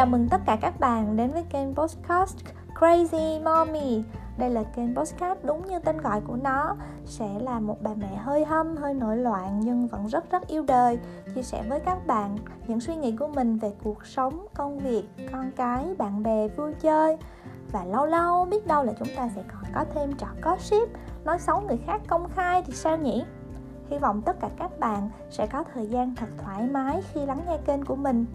Chào mừng tất cả các bạn đến với kênh podcast Crazy Mommy. Đây là kênh podcast đúng như tên gọi của nó. Sẽ là một bà mẹ hơi hâm, hơi nổi loạn nhưng vẫn rất rất yêu đời. Chia sẻ với các bạn những suy nghĩ của mình về cuộc sống, công việc, con cái, bạn bè, vui chơi. Và lâu lâu biết đâu là chúng ta sẽ còn có thêm trò gossip Nói xấu người khác công khai thì sao nhỉ? Hy vọng tất cả các bạn sẽ có thời gian thật thoải mái khi lắng nghe kênh của mình.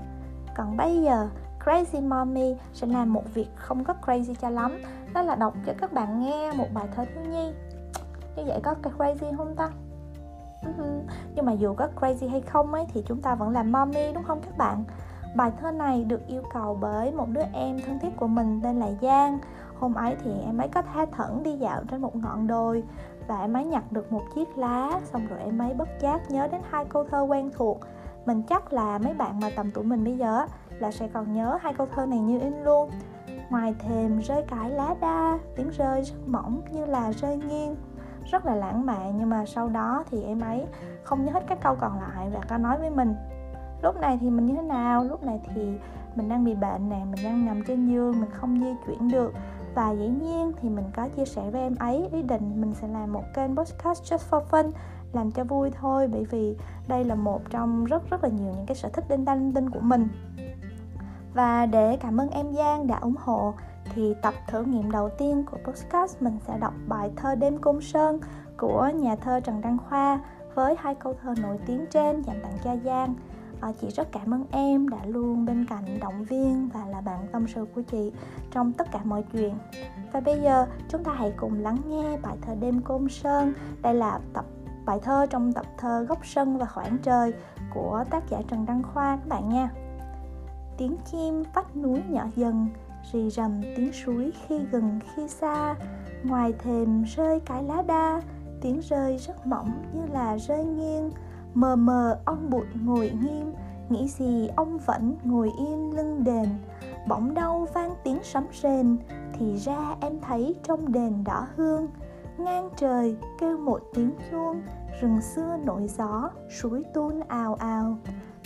Còn bây giờ Crazy Mommy sẽ làm một việc không có crazy cho lắm Đó là đọc cho các bạn nghe một bài thơ thiếu nhi Như vậy có crazy không ta? Ừ, nhưng mà dù có crazy hay không ấy, thì chúng ta vẫn là mommy, đúng không các bạn? Bài thơ này được yêu cầu bởi một đứa em thân thiết của mình tên là Giang Hôm ấy thì em ấy có tha thẩn đi dạo trên một ngọn đồi Và em ấy nhặt được một chiếc lá, Xong rồi em ấy bất giác nhớ đến hai câu thơ quen thuộc mình chắc là mấy bạn mà tầm tuổi mình bây giờ là sẽ còn nhớ hai câu thơ này như in luôn. Ngoài thềm rơi cải lá đa, tiếng rơi rất mỏng như là rơi nghiêng. Rất là lãng mạn, nhưng mà sau đó thì em ấy không nhớ hết các câu còn lại và có nói với mình. Lúc này thì mình như thế nào? Lúc này thì mình đang bị bệnh nè, mình đang nằm trên giường, mình không di chuyển được. Và dĩ nhiên thì mình có chia sẻ với em ấy, ý định mình sẽ làm một kênh podcast just for fun, làm cho vui thôi, bởi vì đây là một trong rất rất là nhiều những cái sở thích đinh tinh đinh của mình và để cảm ơn em Giang đã ủng hộ thì tập thử nghiệm đầu tiên của podcast mình sẽ đọc bài thơ đêm cung sơn của nhà thơ Trần Đăng Khoa với hai câu thơ nổi tiếng trên dành tặng cho Giang. À, chị rất cảm ơn em đã luôn bên cạnh động viên và là bạn tâm sự của chị trong tất cả mọi chuyện. Và bây giờ chúng ta hãy cùng lắng nghe bài thơ đêm côn sơn. Đây là tập bài thơ trong tập thơ Góc sân và khoảng trời của tác giả Trần Đăng Khoa các bạn nha. Tiếng chim vách núi nhỏ dần, rì rầm tiếng suối khi gần khi xa, ngoài thềm rơi cái lá đa, tiếng rơi rất mỏng như là rơi nghiêng, mờ mờ ông bụi ngồi nghiêm, nghĩ gì ông vẫn ngồi yên lưng đền, bỗng đâu vang tiếng sấm rền, thì ra em thấy trong đền đỏ hương, ngang trời kêu một tiếng chuông rừng xưa nổi gió suối tuôn ào ào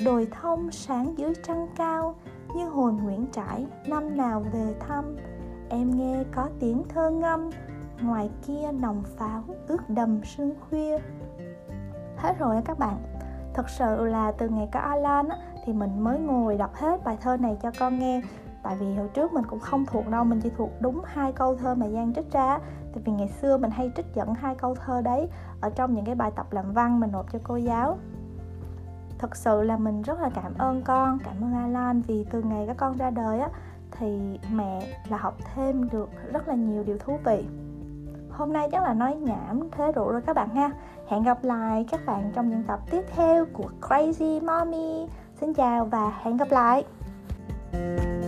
đồi thông sáng dưới trăng cao như hồn nguyễn trãi năm nào về thăm. Em nghe có tiếng thơ ngâm ngoài kia nòng pháo ướt đầm sương khuya. Hết rồi các bạn. Thật sự là từ ngày có Alan á, thì mình mới ngồi đọc hết bài thơ này cho con nghe. Tại vì hồi trước mình cũng không thuộc đâu mình chỉ thuộc đúng hai câu thơ mà giang trích ra tại vì ngày xưa mình hay trích dẫn hai câu thơ đấy ở trong những cái bài tập làm văn mình nộp cho cô giáo thật sự là mình rất là cảm ơn con cảm ơn alan vì từ ngày các con ra đời á thì mẹ là học thêm được rất là nhiều điều thú vị. Hôm nay chắc là nói nhảm thế rượu rồi các bạn ha. Hẹn gặp lại các bạn trong những tập tiếp theo của crazy mommy. Xin chào và hẹn gặp lại. thank you